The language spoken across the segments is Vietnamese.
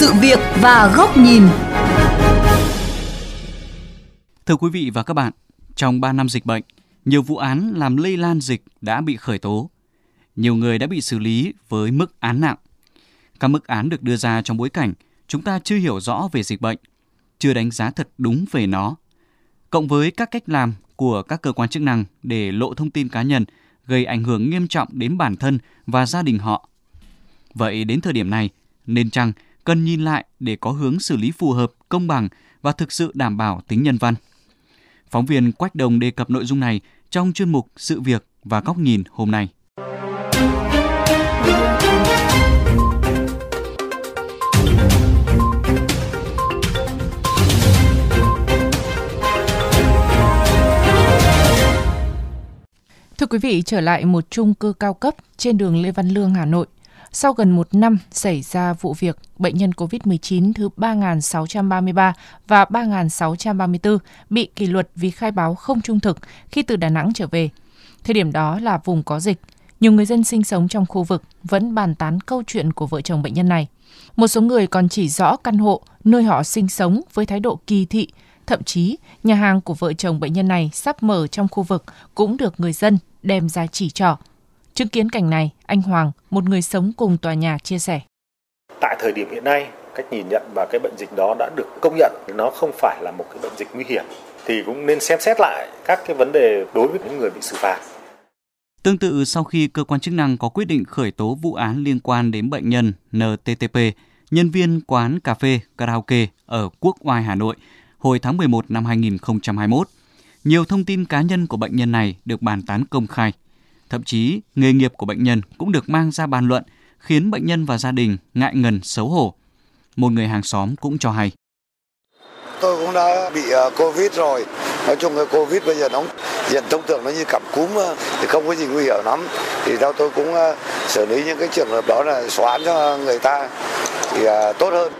sự việc và góc nhìn. Thưa quý vị và các bạn, trong 3 năm dịch bệnh, nhiều vụ án làm lây lan dịch đã bị khởi tố. Nhiều người đã bị xử lý với mức án nặng. Các mức án được đưa ra trong bối cảnh chúng ta chưa hiểu rõ về dịch bệnh, chưa đánh giá thật đúng về nó. Cộng với các cách làm của các cơ quan chức năng để lộ thông tin cá nhân gây ảnh hưởng nghiêm trọng đến bản thân và gia đình họ. Vậy đến thời điểm này, nên chăng cần nhìn lại để có hướng xử lý phù hợp, công bằng và thực sự đảm bảo tính nhân văn. Phóng viên Quách Đồng đề cập nội dung này trong chuyên mục Sự việc và góc nhìn hôm nay. Thưa quý vị, trở lại một chung cư cao cấp trên đường Lê Văn Lương, Hà Nội. Sau gần một năm xảy ra vụ việc bệnh nhân COVID-19 thứ 3.633 và 3.634 bị kỷ luật vì khai báo không trung thực khi từ Đà Nẵng trở về. Thời điểm đó là vùng có dịch. Nhiều người dân sinh sống trong khu vực vẫn bàn tán câu chuyện của vợ chồng bệnh nhân này. Một số người còn chỉ rõ căn hộ nơi họ sinh sống với thái độ kỳ thị, Thậm chí, nhà hàng của vợ chồng bệnh nhân này sắp mở trong khu vực cũng được người dân đem ra chỉ trỏ. Chứng kiến cảnh này, anh Hoàng, một người sống cùng tòa nhà chia sẻ. Tại thời điểm hiện nay, cách nhìn nhận và cái bệnh dịch đó đã được công nhận nó không phải là một cái bệnh dịch nguy hiểm thì cũng nên xem xét lại các cái vấn đề đối với những người bị xử phạt. Tương tự sau khi cơ quan chức năng có quyết định khởi tố vụ án liên quan đến bệnh nhân NTTP, nhân viên quán cà phê karaoke ở Quốc Oai, Hà Nội hồi tháng 11 năm 2021. Nhiều thông tin cá nhân của bệnh nhân này được bàn tán công khai. Thậm chí, nghề nghiệp của bệnh nhân cũng được mang ra bàn luận, khiến bệnh nhân và gia đình ngại ngần xấu hổ. Một người hàng xóm cũng cho hay. Tôi cũng đã bị ờ, Covid rồi. Nói chung cái Covid bây giờ nó hiện thông thường nó như cảm cúm thì không có gì nguy hiểm lắm. Thì theo tôi cũng ờ, xử lý những cái trường hợp đó là xóa cho người ta thì tốt hơn.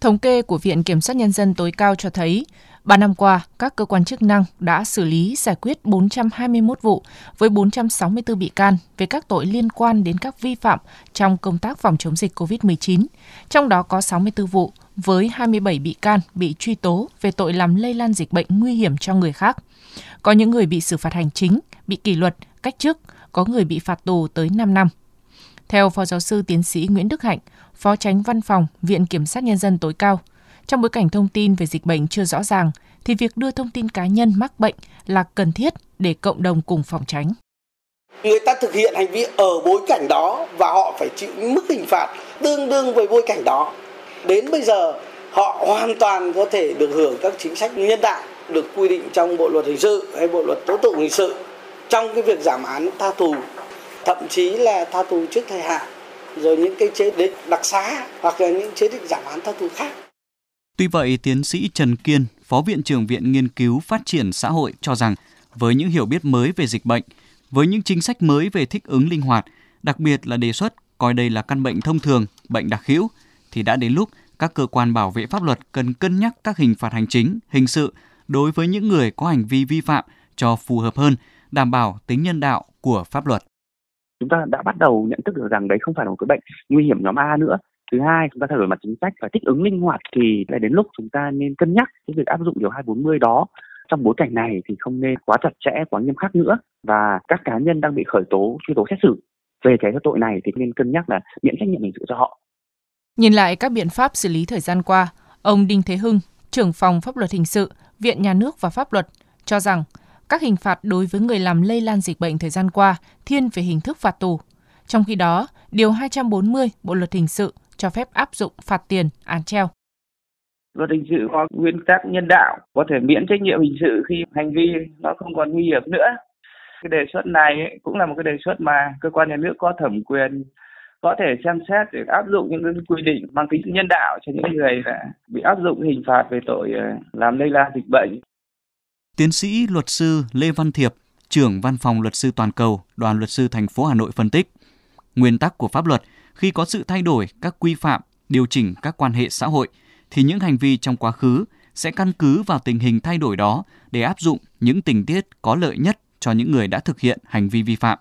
Thống kê của Viện Kiểm sát Nhân dân tối cao cho thấy, 3 năm qua, các cơ quan chức năng đã xử lý giải quyết 421 vụ với 464 bị can về các tội liên quan đến các vi phạm trong công tác phòng chống dịch COVID-19. Trong đó có 64 vụ với 27 bị can bị truy tố về tội làm lây lan dịch bệnh nguy hiểm cho người khác. Có những người bị xử phạt hành chính, bị kỷ luật, cách chức, có người bị phạt tù tới 5 năm. Theo Phó Giáo sư Tiến sĩ Nguyễn Đức Hạnh, Phó Tránh Văn phòng Viện Kiểm sát Nhân dân tối cao, trong bối cảnh thông tin về dịch bệnh chưa rõ ràng, thì việc đưa thông tin cá nhân mắc bệnh là cần thiết để cộng đồng cùng phòng tránh. Người ta thực hiện hành vi ở bối cảnh đó và họ phải chịu mức hình phạt tương đương với bối cảnh đó. Đến bây giờ họ hoàn toàn có thể được hưởng các chính sách nhân đạo được quy định trong bộ luật hình sự hay bộ luật tố tụng hình sự trong cái việc giảm án tha tù thậm chí là tha tù trước thời hạn rồi những cái chế định đặc xá hoặc là những chế định giảm án tha tù khác. Tuy vậy, tiến sĩ Trần Kiên, Phó Viện trưởng Viện Nghiên cứu Phát triển Xã hội cho rằng với những hiểu biết mới về dịch bệnh, với những chính sách mới về thích ứng linh hoạt, đặc biệt là đề xuất coi đây là căn bệnh thông thường, bệnh đặc hữu, thì đã đến lúc các cơ quan bảo vệ pháp luật cần cân nhắc các hình phạt hành chính, hình sự đối với những người có hành vi vi phạm cho phù hợp hơn, đảm bảo tính nhân đạo của pháp luật. Chúng ta đã bắt đầu nhận thức được rằng đấy không phải là một cái bệnh nguy hiểm nhóm A nữa thứ hai chúng ta thay đổi mặt chính sách và thích ứng linh hoạt thì lại đến lúc chúng ta nên cân nhắc cái việc áp dụng điều 240 đó trong bối cảnh này thì không nên quá chặt chẽ quá nghiêm khắc nữa và các cá nhân đang bị khởi tố truy tố xét xử về cái tội này thì nên cân nhắc là miễn trách nhiệm hình sự cho họ nhìn lại các biện pháp xử lý thời gian qua ông Đinh Thế Hưng trưởng phòng pháp luật hình sự Viện Nhà nước và Pháp luật cho rằng các hình phạt đối với người làm lây lan dịch bệnh thời gian qua thiên về hình thức phạt tù. Trong khi đó, Điều 240 Bộ Luật Hình sự cho phép áp dụng phạt tiền, án treo. Luật hình sự có nguyên tắc nhân đạo, có thể miễn trách nhiệm hình sự khi hành vi nó không còn nguy hiểm nữa. Cái đề xuất này cũng là một cái đề xuất mà cơ quan nhà nước có thẩm quyền có thể xem xét để áp dụng những quy định mang tính nhân đạo cho những người bị áp dụng hình phạt về tội ờ, làm lây lan dịch bệnh. Tiến sĩ luật sư Lê Văn Thiệp, trưởng văn phòng luật sư toàn cầu, đoàn luật sư thành phố Hà Nội phân tích, nguyên tắc của pháp luật khi có sự thay đổi các quy phạm, điều chỉnh các quan hệ xã hội thì những hành vi trong quá khứ sẽ căn cứ vào tình hình thay đổi đó để áp dụng những tình tiết có lợi nhất cho những người đã thực hiện hành vi vi phạm.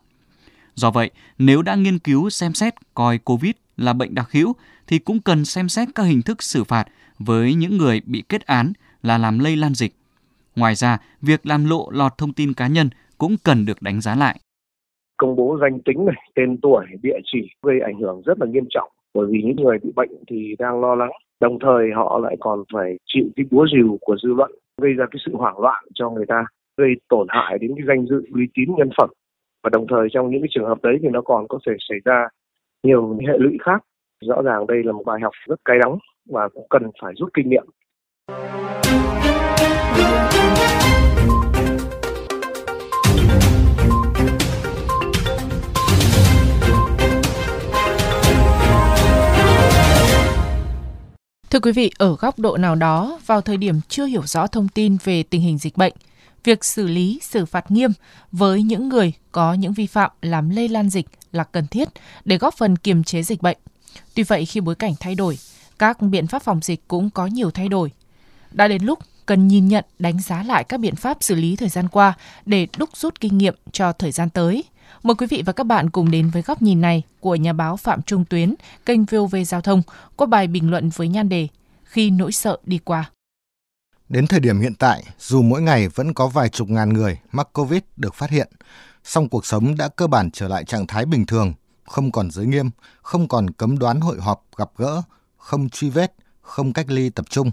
Do vậy, nếu đã nghiên cứu xem xét coi COVID là bệnh đặc hữu thì cũng cần xem xét các hình thức xử phạt với những người bị kết án là làm lây lan dịch. Ngoài ra, việc làm lộ lọt thông tin cá nhân cũng cần được đánh giá lại. Công bố danh tính này, tên tuổi, địa chỉ gây ảnh hưởng rất là nghiêm trọng. Bởi vì những người bị bệnh thì đang lo lắng đồng thời họ lại còn phải chịu cái búa rìu của dư luận gây ra cái sự hoảng loạn cho người ta gây tổn hại đến cái danh dự uy tín nhân phẩm. Và đồng thời trong những cái trường hợp đấy thì nó còn có thể xảy ra nhiều hệ lụy khác. Rõ ràng đây là một bài học rất cay đắng và cũng cần phải rút kinh nghiệm. Quý vị, ở góc độ nào đó, vào thời điểm chưa hiểu rõ thông tin về tình hình dịch bệnh, việc xử lý, xử phạt nghiêm với những người có những vi phạm làm lây lan dịch là cần thiết để góp phần kiềm chế dịch bệnh. Tuy vậy, khi bối cảnh thay đổi, các biện pháp phòng dịch cũng có nhiều thay đổi. Đã đến lúc cần nhìn nhận, đánh giá lại các biện pháp xử lý thời gian qua để đúc rút kinh nghiệm cho thời gian tới. Mời quý vị và các bạn cùng đến với góc nhìn này của nhà báo Phạm Trung Tuyến, kênh VOV Giao thông, có bài bình luận với nhan đề Khi nỗi sợ đi qua. Đến thời điểm hiện tại, dù mỗi ngày vẫn có vài chục ngàn người mắc COVID được phát hiện, song cuộc sống đã cơ bản trở lại trạng thái bình thường, không còn giới nghiêm, không còn cấm đoán hội họp gặp gỡ, không truy vết, không cách ly tập trung.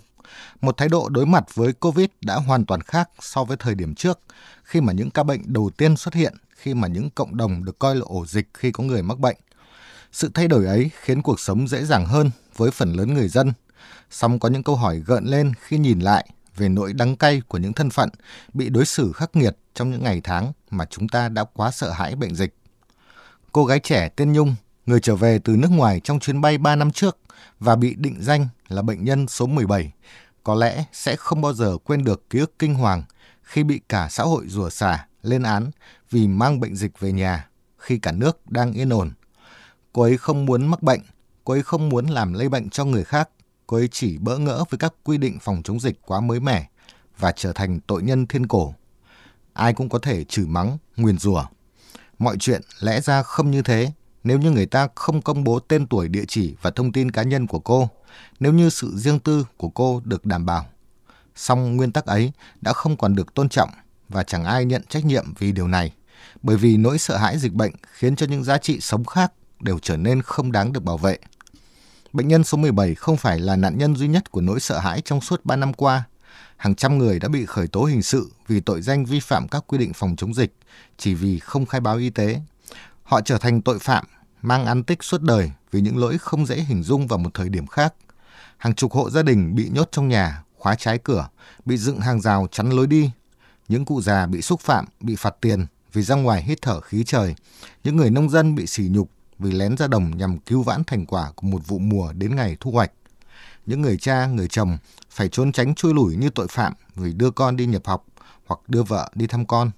Một thái độ đối mặt với COVID đã hoàn toàn khác so với thời điểm trước, khi mà những ca bệnh đầu tiên xuất hiện, khi mà những cộng đồng được coi là ổ dịch khi có người mắc bệnh. Sự thay đổi ấy khiến cuộc sống dễ dàng hơn với phần lớn người dân. Song có những câu hỏi gợn lên khi nhìn lại về nỗi đắng cay của những thân phận bị đối xử khắc nghiệt trong những ngày tháng mà chúng ta đã quá sợ hãi bệnh dịch. Cô gái trẻ tên Nhung, người trở về từ nước ngoài trong chuyến bay 3 năm trước và bị định danh là bệnh nhân số 17, có lẽ sẽ không bao giờ quên được ký ức kinh hoàng khi bị cả xã hội rủa xả, lên án vì mang bệnh dịch về nhà khi cả nước đang yên ổn. Cô ấy không muốn mắc bệnh, cô ấy không muốn làm lây bệnh cho người khác, cô ấy chỉ bỡ ngỡ với các quy định phòng chống dịch quá mới mẻ và trở thành tội nhân thiên cổ. Ai cũng có thể chửi mắng, nguyền rủa. Mọi chuyện lẽ ra không như thế nếu như người ta không công bố tên tuổi địa chỉ và thông tin cá nhân của cô, nếu như sự riêng tư của cô được đảm bảo. Song nguyên tắc ấy đã không còn được tôn trọng và chẳng ai nhận trách nhiệm vì điều này, bởi vì nỗi sợ hãi dịch bệnh khiến cho những giá trị sống khác đều trở nên không đáng được bảo vệ. Bệnh nhân số 17 không phải là nạn nhân duy nhất của nỗi sợ hãi trong suốt 3 năm qua. Hàng trăm người đã bị khởi tố hình sự vì tội danh vi phạm các quy định phòng chống dịch chỉ vì không khai báo y tế. Họ trở thành tội phạm, mang án tích suốt đời vì những lỗi không dễ hình dung vào một thời điểm khác. Hàng chục hộ gia đình bị nhốt trong nhà, khóa trái cửa, bị dựng hàng rào chắn lối đi. Những cụ già bị xúc phạm, bị phạt tiền vì ra ngoài hít thở khí trời. Những người nông dân bị sỉ nhục vì lén ra đồng nhằm cứu vãn thành quả của một vụ mùa đến ngày thu hoạch. Những người cha, người chồng phải trốn tránh chui lủi như tội phạm vì đưa con đi nhập học hoặc đưa vợ đi thăm con.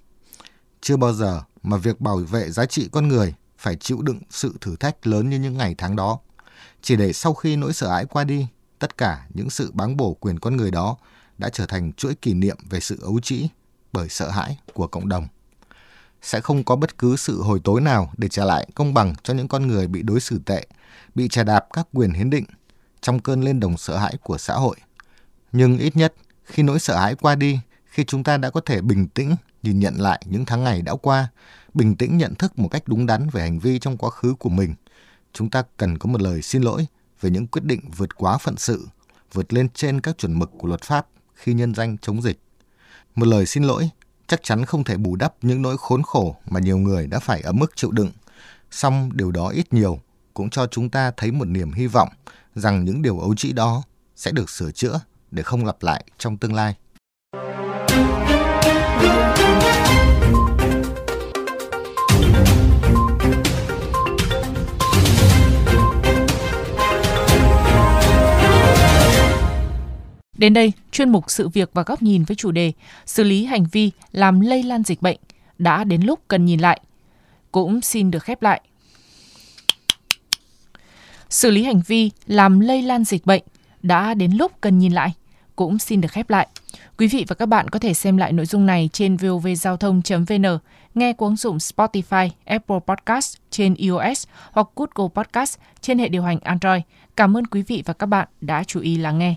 Chưa bao giờ mà việc bảo vệ giá trị con người phải chịu đựng sự thử thách lớn như những ngày tháng đó. Chỉ để sau khi nỗi sợ hãi qua đi, tất cả những sự báng bổ quyền con người đó đã trở thành chuỗi kỷ niệm về sự ấu trĩ bởi sợ hãi của cộng đồng sẽ không có bất cứ sự hồi tối nào để trả lại công bằng cho những con người bị đối xử tệ, bị trà đạp các quyền hiến định trong cơn lên đồng sợ hãi của xã hội. Nhưng ít nhất, khi nỗi sợ hãi qua đi, khi chúng ta đã có thể bình tĩnh nhìn nhận lại những tháng ngày đã qua, bình tĩnh nhận thức một cách đúng đắn về hành vi trong quá khứ của mình, chúng ta cần có một lời xin lỗi về những quyết định vượt quá phận sự, vượt lên trên các chuẩn mực của luật pháp khi nhân danh chống dịch. Một lời xin lỗi, chắc chắn không thể bù đắp những nỗi khốn khổ mà nhiều người đã phải ở mức chịu đựng. Song điều đó ít nhiều cũng cho chúng ta thấy một niềm hy vọng rằng những điều ấu trĩ đó sẽ được sửa chữa để không lặp lại trong tương lai. Đến đây, chuyên mục sự việc và góc nhìn với chủ đề xử lý hành vi làm lây lan dịch bệnh đã đến lúc cần nhìn lại. Cũng xin được khép lại. Xử lý hành vi làm lây lan dịch bệnh đã đến lúc cần nhìn lại. Cũng xin được khép lại. Quý vị và các bạn có thể xem lại nội dung này trên vovgiao thông.vn, nghe qua ứng dụng Spotify, Apple Podcast trên iOS hoặc Google Podcast trên hệ điều hành Android. Cảm ơn quý vị và các bạn đã chú ý lắng nghe.